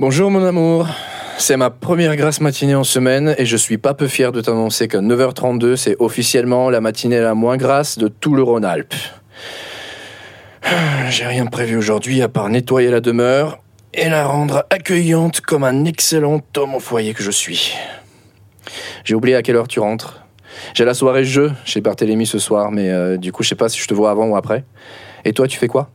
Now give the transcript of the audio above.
Bonjour mon amour, c'est ma première grasse matinée en semaine et je suis pas peu fier de t'annoncer qu'à 9h32 c'est officiellement la matinée la moins grasse de tout le Rhône-Alpes. J'ai rien prévu aujourd'hui à part nettoyer la demeure et la rendre accueillante comme un excellent homme au foyer que je suis. J'ai oublié à quelle heure tu rentres. J'ai la soirée jeu chez Barthélémy ce soir, mais euh, du coup je sais pas si je te vois avant ou après. Et toi tu fais quoi?